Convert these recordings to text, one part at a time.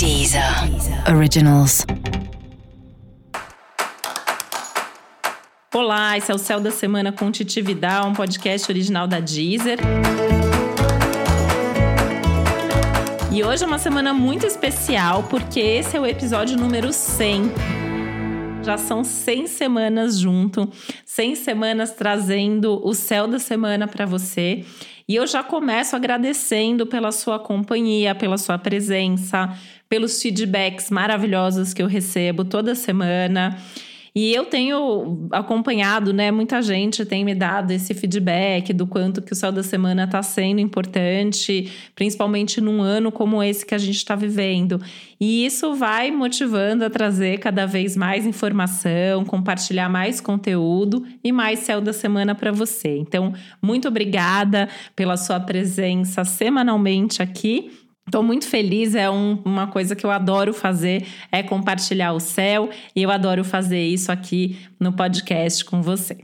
Deezer Originals. Olá, esse é o Céu da Semana com Titi Vidal, um podcast original da Deezer. E hoje é uma semana muito especial porque esse é o episódio número 100. Já são 100 semanas junto, 100 semanas trazendo o céu da semana para você. E eu já começo agradecendo pela sua companhia, pela sua presença, pelos feedbacks maravilhosos que eu recebo toda semana. E eu tenho acompanhado, né? Muita gente tem me dado esse feedback do quanto que o céu da semana está sendo importante, principalmente num ano como esse que a gente está vivendo. E isso vai motivando a trazer cada vez mais informação, compartilhar mais conteúdo e mais céu da semana para você. Então, muito obrigada pela sua presença semanalmente aqui. Estou muito feliz, é um, uma coisa que eu adoro fazer, é compartilhar o céu, e eu adoro fazer isso aqui no podcast com você.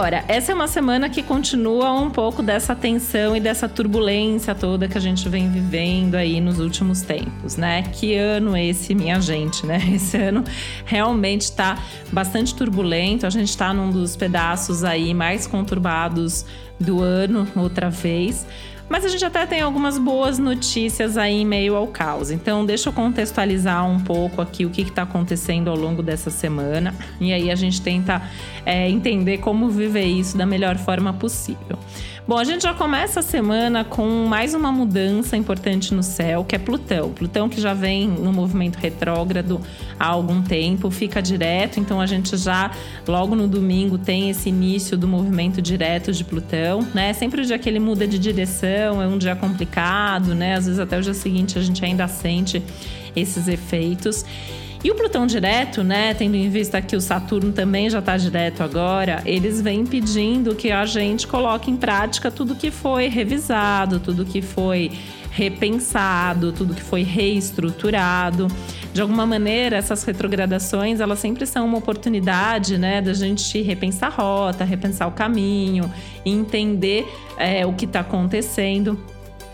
Agora, essa é uma semana que continua um pouco dessa tensão e dessa turbulência toda que a gente vem vivendo aí nos últimos tempos, né? Que ano esse, minha gente, né? Esse ano realmente está bastante turbulento. A gente está num dos pedaços aí mais conturbados do ano, outra vez. Mas a gente até tem algumas boas notícias aí em meio ao caos. Então, deixa eu contextualizar um pouco aqui o que está acontecendo ao longo dessa semana. E aí a gente tenta é, entender como viver isso da melhor forma possível. Bom, a gente já começa a semana com mais uma mudança importante no céu, que é Plutão. Plutão que já vem no movimento retrógrado há algum tempo, fica direto, então a gente já logo no domingo tem esse início do movimento direto de Plutão, né? Sempre o dia que ele muda de direção é um dia complicado, né? Às vezes até o dia seguinte a gente ainda sente esses efeitos. E o Plutão direto, né, tendo em vista que o Saturno também já está direto agora, eles vêm pedindo que a gente coloque em prática tudo que foi revisado, tudo que foi repensado, tudo que foi reestruturado. De alguma maneira, essas retrogradações, elas sempre são uma oportunidade, né, da gente repensar a rota, repensar o caminho, entender é, o que está acontecendo.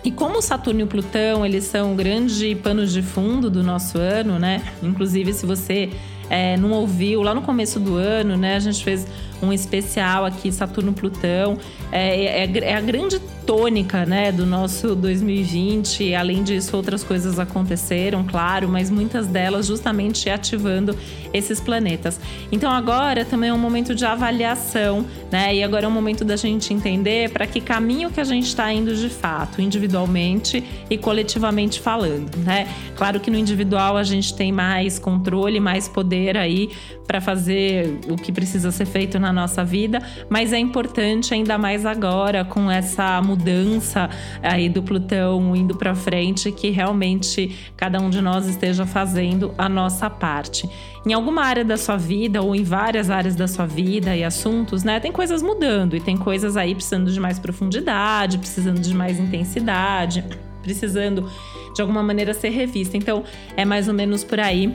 E como Saturno e Plutão, eles são um grande pano de fundo do nosso ano, né? Inclusive, se você é, não ouviu, lá no começo do ano, né? A gente fez um especial aqui, Saturno-Plutão. É, é, é, a grande tônica né, do nosso 2020. Além disso, outras coisas aconteceram, claro, mas muitas delas justamente ativando esses planetas. Então agora também é um momento de avaliação, né? E agora é um momento da gente entender para que caminho que a gente está indo de fato, individualmente e coletivamente falando, né? Claro que no individual a gente tem mais controle, mais poder aí para fazer o que precisa ser feito na nossa vida, mas é importante ainda mais agora com essa mudança aí do Plutão indo para frente que realmente cada um de nós esteja fazendo a nossa parte. Em alguma área da sua vida ou em várias áreas da sua vida e assuntos, né, tem coisas mudando e tem coisas aí precisando de mais profundidade, precisando de mais intensidade, precisando de alguma maneira ser revista. Então, é mais ou menos por aí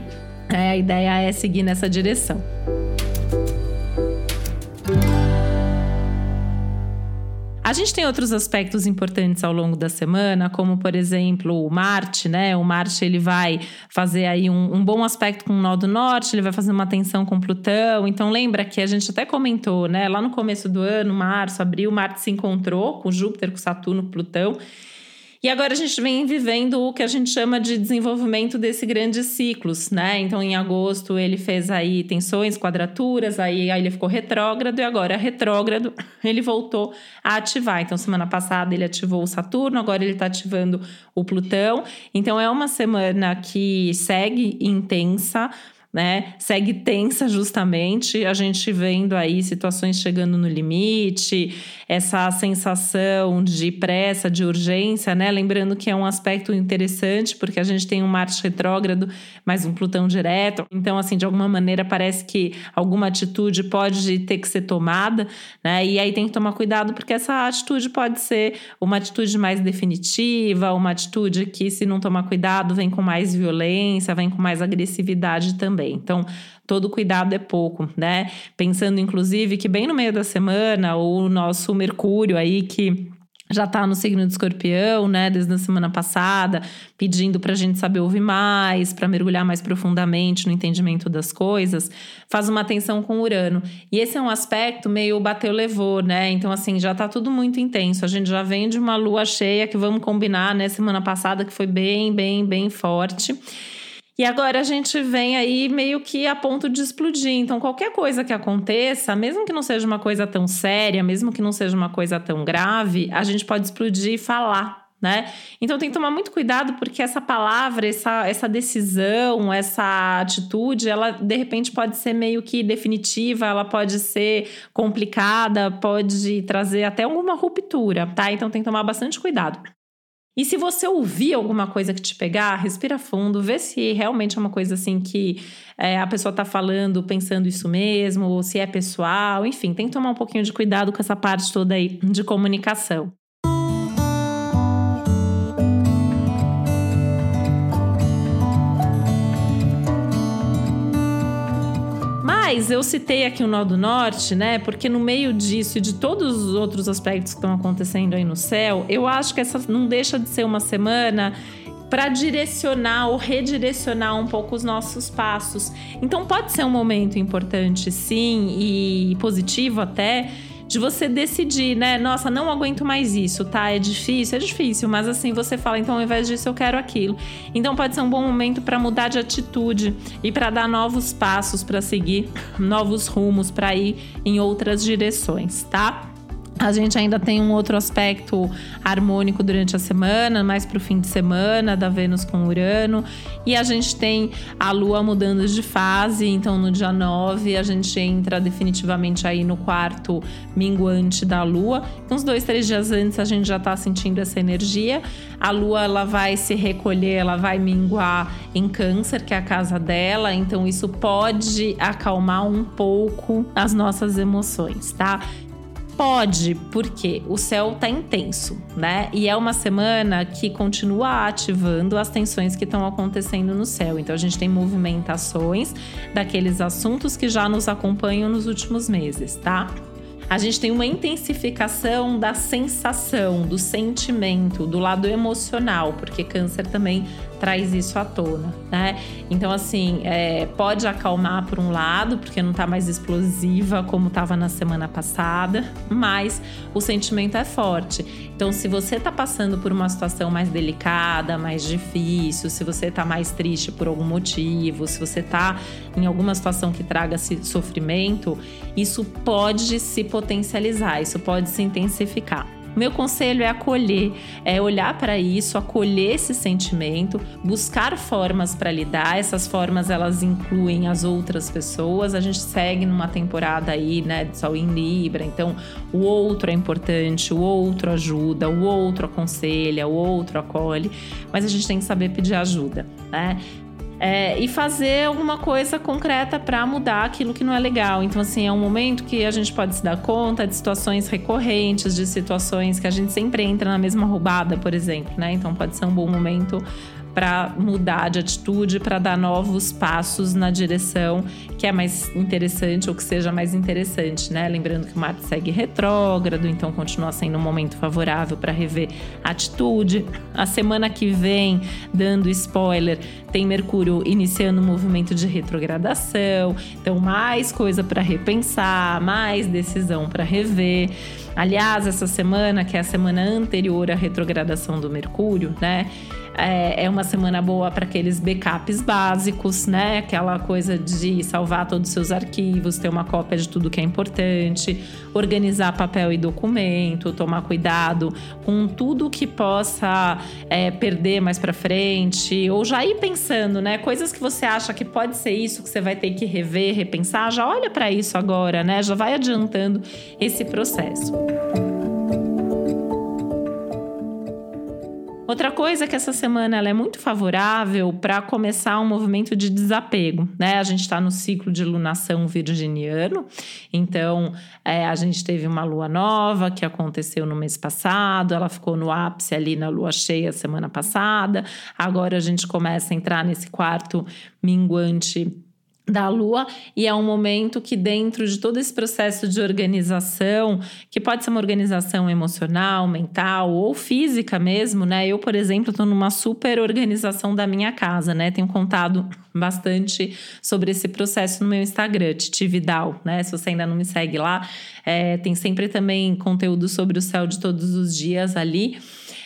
é, a ideia é seguir nessa direção. A gente tem outros aspectos importantes ao longo da semana, como por exemplo o Marte, né? O Marte ele vai fazer aí um, um, bom aspecto com o nó do norte, ele vai fazer uma tensão com Plutão. Então lembra que a gente até comentou, né? Lá no começo do ano, março, abril, Marte se encontrou com Júpiter, com Saturno, Plutão. E agora a gente vem vivendo o que a gente chama de desenvolvimento desse grandes ciclos, né? Então, em agosto, ele fez aí tensões, quadraturas, aí, aí ele ficou retrógrado, e agora retrógrado, ele voltou a ativar. Então, semana passada ele ativou o Saturno, agora ele está ativando o Plutão. Então, é uma semana que segue intensa né? Segue tensa justamente, a gente vendo aí situações chegando no limite, essa sensação de pressa, de urgência, né? Lembrando que é um aspecto interessante, porque a gente tem um Marte retrógrado, mas um Plutão direto. Então, assim, de alguma maneira parece que alguma atitude pode ter que ser tomada, né? E aí tem que tomar cuidado, porque essa atitude pode ser uma atitude mais definitiva, uma atitude que, se não tomar cuidado, vem com mais violência, vem com mais agressividade também. Então, todo cuidado é pouco, né? Pensando, inclusive, que bem no meio da semana, o nosso Mercúrio aí que já está no signo de escorpião, né, desde a semana passada, pedindo para a gente saber ouvir mais, para mergulhar mais profundamente no entendimento das coisas, faz uma tensão com Urano. E esse é um aspecto meio bateu levou, né? Então assim, já está tudo muito intenso. A gente já vem de uma lua cheia que vamos combinar, né, semana passada que foi bem, bem, bem forte. E agora a gente vem aí meio que a ponto de explodir. Então, qualquer coisa que aconteça, mesmo que não seja uma coisa tão séria, mesmo que não seja uma coisa tão grave, a gente pode explodir e falar. Né? Então tem que tomar muito cuidado porque essa palavra, essa, essa decisão, essa atitude, ela de repente pode ser meio que definitiva, ela pode ser complicada, pode trazer até alguma ruptura, tá? Então tem que tomar bastante cuidado. E se você ouvir alguma coisa que te pegar, respira fundo, vê se realmente é uma coisa assim que é, a pessoa está falando, pensando isso mesmo, ou se é pessoal, enfim, tem que tomar um pouquinho de cuidado com essa parte toda aí de comunicação. Mas eu citei aqui o Nó do Norte, né? Porque no meio disso e de todos os outros aspectos que estão acontecendo aí no céu, eu acho que essa não deixa de ser uma semana para direcionar ou redirecionar um pouco os nossos passos. Então pode ser um momento importante, sim, e positivo até de você decidir, né? Nossa, não aguento mais isso, tá? É difícil, é difícil, mas assim você fala, então ao invés disso eu quero aquilo. Então pode ser um bom momento para mudar de atitude e para dar novos passos para seguir, novos rumos para ir em outras direções, tá? A gente ainda tem um outro aspecto harmônico durante a semana, mais para o fim de semana, da Vênus com Urano. E a gente tem a Lua mudando de fase, então no dia 9 a gente entra definitivamente aí no quarto minguante da Lua. Uns dois, três dias antes a gente já está sentindo essa energia. A Lua ela vai se recolher, ela vai minguar em Câncer, que é a casa dela, então isso pode acalmar um pouco as nossas emoções, tá? Pode, porque o céu tá intenso, né? E é uma semana que continua ativando as tensões que estão acontecendo no céu. Então a gente tem movimentações daqueles assuntos que já nos acompanham nos últimos meses, tá? a gente tem uma intensificação da sensação, do sentimento, do lado emocional, porque câncer também traz isso à tona, né? Então, assim, é, pode acalmar por um lado, porque não tá mais explosiva como tava na semana passada, mas o sentimento é forte. Então, se você tá passando por uma situação mais delicada, mais difícil, se você tá mais triste por algum motivo, se você tá em alguma situação que traga sofrimento, isso pode se potencializar, isso pode se intensificar. Meu conselho é acolher, é olhar para isso, acolher esse sentimento, buscar formas para lidar. Essas formas elas incluem as outras pessoas. A gente segue numa temporada aí, né, Sol em Libra, então o outro é importante, o outro ajuda, o outro aconselha, o outro acolhe, mas a gente tem que saber pedir ajuda, né? É, e fazer alguma coisa concreta para mudar aquilo que não é legal. Então, assim, é um momento que a gente pode se dar conta de situações recorrentes, de situações que a gente sempre entra na mesma roubada, por exemplo, né? Então, pode ser um bom momento para mudar de atitude, para dar novos passos na direção que é mais interessante ou que seja mais interessante, né? Lembrando que o Marte segue retrógrado, então continua sendo um momento favorável para rever atitude. A semana que vem, dando spoiler, tem Mercúrio iniciando um movimento de retrogradação, então mais coisa para repensar, mais decisão para rever. Aliás, essa semana, que é a semana anterior à retrogradação do Mercúrio, né? É, é uma semana boa para aqueles backups básicos, né? Aquela coisa de salvar todos os seus arquivos, ter uma cópia de tudo que é importante, organizar papel e documento, tomar cuidado com tudo que possa é, perder mais para frente, ou já ir pensando, né? Coisas que você acha que pode ser isso, que você vai ter que rever, repensar, já olha para isso agora, né? Já vai adiantando esse processo. Outra coisa é que essa semana ela é muito favorável para começar um movimento de desapego, né? A gente está no ciclo de lunação virginiano, então é, a gente teve uma lua nova que aconteceu no mês passado, ela ficou no ápice ali na lua cheia semana passada. Agora a gente começa a entrar nesse quarto minguante da lua e é um momento que dentro de todo esse processo de organização, que pode ser uma organização emocional, mental ou física mesmo, né? Eu, por exemplo, estou numa super organização da minha casa, né? Tenho contado bastante sobre esse processo no meu Instagram, Titi Vidal, né? Se você ainda não me segue lá, é, tem sempre também conteúdo sobre o céu de todos os dias ali.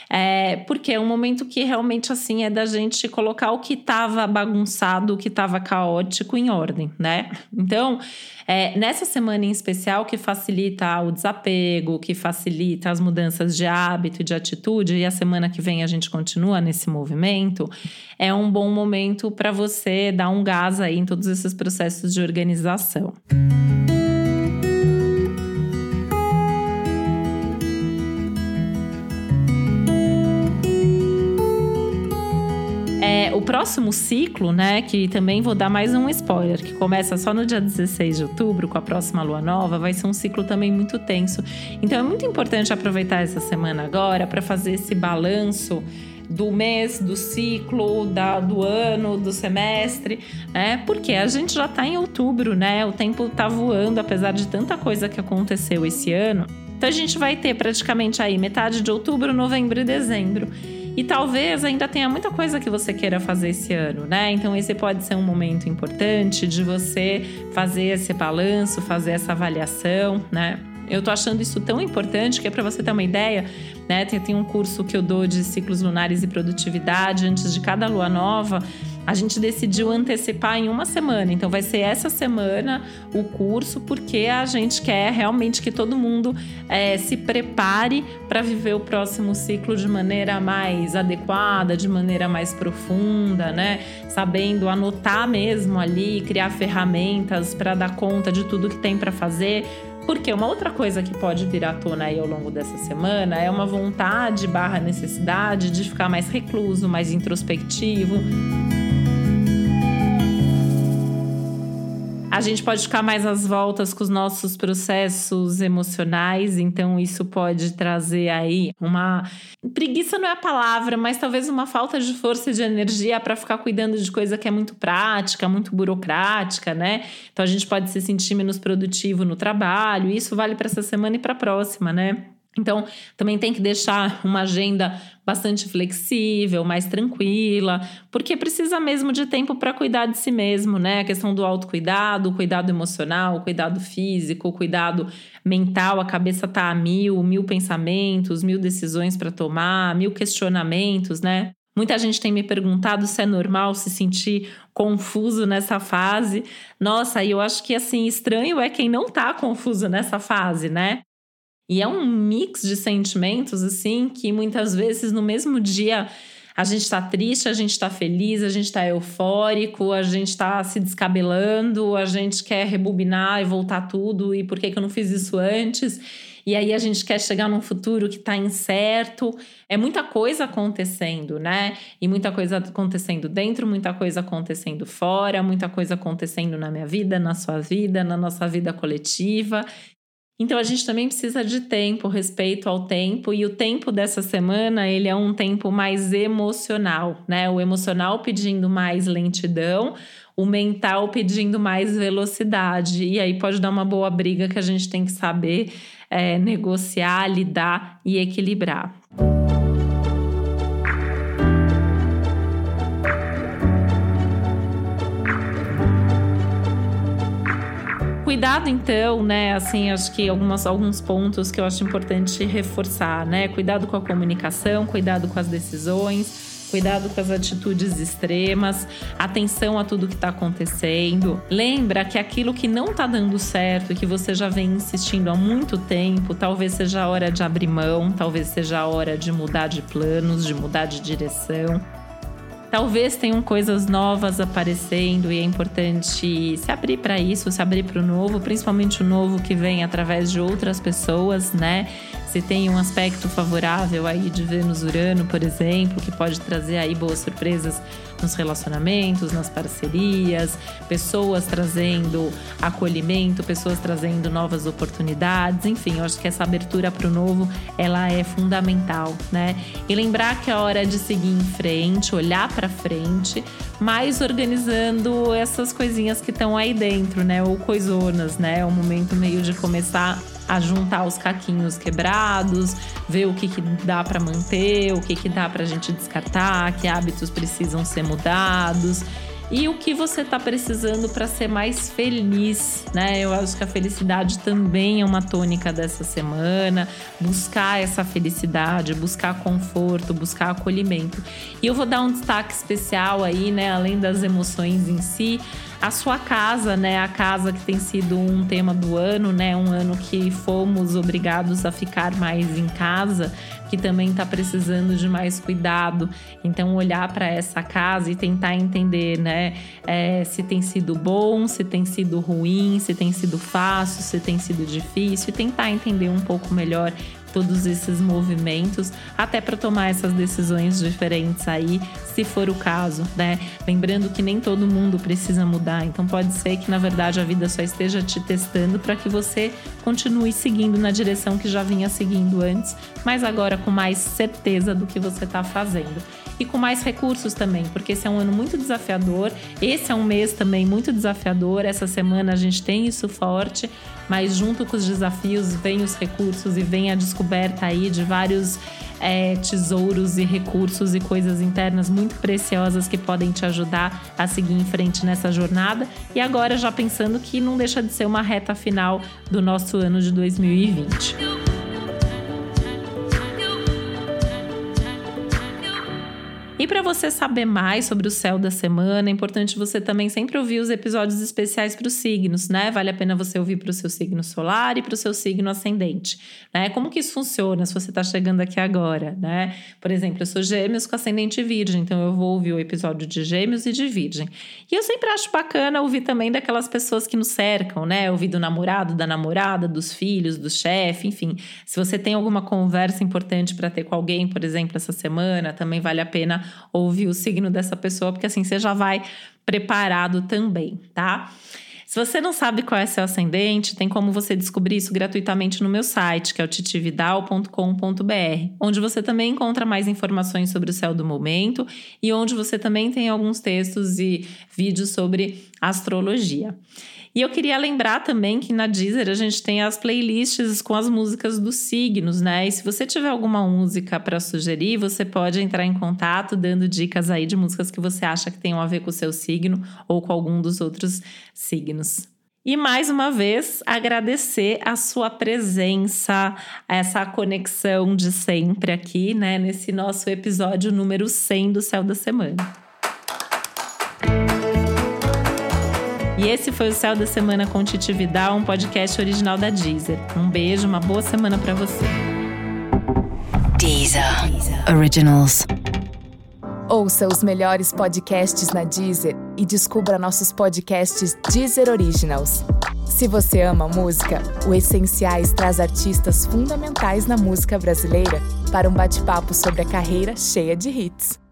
É, porque é um momento que realmente assim é da gente colocar o que estava bagunçado, o que estava caótico em ordem, né? Então, é, nessa semana em especial que facilita o desapego, que facilita as mudanças de hábito e de atitude, e a semana que vem a gente continua nesse movimento, é um bom momento para você dar um gás aí em todos esses processos de organização. Música o próximo ciclo, né, que também vou dar mais um spoiler, que começa só no dia 16 de outubro, com a próxima lua nova, vai ser um ciclo também muito tenso. Então é muito importante aproveitar essa semana agora para fazer esse balanço do mês, do ciclo, da, do ano, do semestre, né? Porque a gente já está em outubro, né? O tempo está voando, apesar de tanta coisa que aconteceu esse ano. Então a gente vai ter praticamente aí metade de outubro, novembro e dezembro. E talvez ainda tenha muita coisa que você queira fazer esse ano, né? Então esse pode ser um momento importante de você fazer esse balanço, fazer essa avaliação, né? Eu tô achando isso tão importante que é para você ter uma ideia, né? Tem, tem um curso que eu dou de ciclos lunares e produtividade antes de cada lua nova a gente decidiu antecipar em uma semana. Então, vai ser essa semana o curso, porque a gente quer realmente que todo mundo é, se prepare para viver o próximo ciclo de maneira mais adequada, de maneira mais profunda, né? Sabendo anotar mesmo ali, criar ferramentas para dar conta de tudo que tem para fazer. Porque uma outra coisa que pode vir à tona aí ao longo dessa semana é uma vontade barra necessidade de ficar mais recluso, mais introspectivo. A gente pode ficar mais às voltas com os nossos processos emocionais, então isso pode trazer aí uma preguiça não é a palavra, mas talvez uma falta de força e de energia para ficar cuidando de coisa que é muito prática, muito burocrática, né? Então a gente pode se sentir menos produtivo no trabalho. Isso vale para essa semana e para a próxima, né? Então, também tem que deixar uma agenda bastante flexível, mais tranquila, porque precisa mesmo de tempo para cuidar de si mesmo, né? A questão do autocuidado, o cuidado emocional, o cuidado físico, o cuidado mental, a cabeça tá a mil, mil pensamentos, mil decisões para tomar, mil questionamentos, né? Muita gente tem me perguntado se é normal se sentir confuso nessa fase. Nossa, e eu acho que assim, estranho é quem não tá confuso nessa fase, né? E é um mix de sentimentos, assim, que muitas vezes no mesmo dia a gente está triste, a gente está feliz, a gente está eufórico, a gente está se descabelando, a gente quer rebobinar e voltar tudo, e por que, que eu não fiz isso antes? E aí a gente quer chegar num futuro que está incerto. É muita coisa acontecendo, né? E muita coisa acontecendo dentro, muita coisa acontecendo fora, muita coisa acontecendo na minha vida, na sua vida, na nossa vida coletiva. Então a gente também precisa de tempo, respeito ao tempo, e o tempo dessa semana, ele é um tempo mais emocional, né? O emocional pedindo mais lentidão, o mental pedindo mais velocidade. E aí pode dar uma boa briga que a gente tem que saber é, negociar, lidar e equilibrar. Cuidado, então, né? Assim, acho que algumas, alguns pontos que eu acho importante reforçar, né? Cuidado com a comunicação, cuidado com as decisões, cuidado com as atitudes extremas, atenção a tudo que está acontecendo. Lembra que aquilo que não está dando certo e que você já vem insistindo há muito tempo, talvez seja a hora de abrir mão, talvez seja a hora de mudar de planos, de mudar de direção. Talvez tenham coisas novas aparecendo e é importante se abrir para isso, se abrir para o novo, principalmente o novo que vem através de outras pessoas, né? Se tem um aspecto favorável aí de Vênus-Urano, por exemplo, que pode trazer aí boas surpresas nos relacionamentos, nas parcerias, pessoas trazendo acolhimento, pessoas trazendo novas oportunidades, enfim, eu acho que essa abertura para o novo, ela é fundamental, né? E lembrar que é hora de seguir em frente, olhar para frente, mas organizando essas coisinhas que estão aí dentro, né? Ou coisonas, né? É um momento meio de começar a juntar os caquinhos quebrados, ver o que, que dá para manter, o que, que dá para a gente descartar, que hábitos precisam ser mudados e o que você está precisando para ser mais feliz, né? Eu acho que a felicidade também é uma tônica dessa semana. Buscar essa felicidade, buscar conforto, buscar acolhimento. E eu vou dar um destaque especial aí, né? Além das emoções em si, a sua casa, né? A casa que tem sido um tema do ano, né? Um ano que fomos obrigados a ficar mais em casa que também está precisando de mais cuidado. Então, olhar para essa casa e tentar entender, né, é, se tem sido bom, se tem sido ruim, se tem sido fácil, se tem sido difícil, e tentar entender um pouco melhor todos esses movimentos, até para tomar essas decisões diferentes aí, se for o caso, né? Lembrando que nem todo mundo precisa mudar, então pode ser que na verdade a vida só esteja te testando para que você continue seguindo na direção que já vinha seguindo antes, mas agora com mais certeza do que você está fazendo e com mais recursos também, porque esse é um ano muito desafiador. Esse é um mês também muito desafiador. Essa semana a gente tem isso forte, mas junto com os desafios vem os recursos e vem a descoberta aí de vários é, tesouros e recursos e coisas internas muito preciosas que podem te ajudar a seguir em frente nessa jornada. E agora já pensando que não deixa de ser uma reta final do nosso ano de 2020. E para você saber mais sobre o céu da semana, é importante você também sempre ouvir os episódios especiais para os signos, né? Vale a pena você ouvir para o seu signo solar e para o seu signo ascendente, né? Como que isso funciona se você está chegando aqui agora, né? Por exemplo, eu sou gêmeos com ascendente virgem, então eu vou ouvir o episódio de gêmeos e de virgem. E eu sempre acho bacana ouvir também daquelas pessoas que nos cercam, né? Ouvir do namorado, da namorada, dos filhos, do chefe, enfim. Se você tem alguma conversa importante para ter com alguém, por exemplo, essa semana, também vale a pena ouvir o signo dessa pessoa, porque assim você já vai preparado também, tá? Se você não sabe qual é seu ascendente, tem como você descobrir isso gratuitamente no meu site, que é o titividal.com.br, onde você também encontra mais informações sobre o céu do momento e onde você também tem alguns textos e vídeos sobre astrologia. E eu queria lembrar também que na Deezer a gente tem as playlists com as músicas dos signos, né? E se você tiver alguma música para sugerir, você pode entrar em contato dando dicas aí de músicas que você acha que tenham a ver com o seu signo ou com algum dos outros signos. E mais uma vez, agradecer a sua presença, essa conexão de sempre aqui, né, nesse nosso episódio número 100 do Céu da Semana. E esse foi o Céu da Semana com Titi Vidal, um podcast original da Deezer. Um beijo, uma boa semana para você. Deezer. Deezer. Originals. Ouça os melhores podcasts na Deezer e descubra nossos podcasts Deezer Originals. Se você ama música, o Essenciais traz artistas fundamentais na música brasileira para um bate-papo sobre a carreira cheia de hits.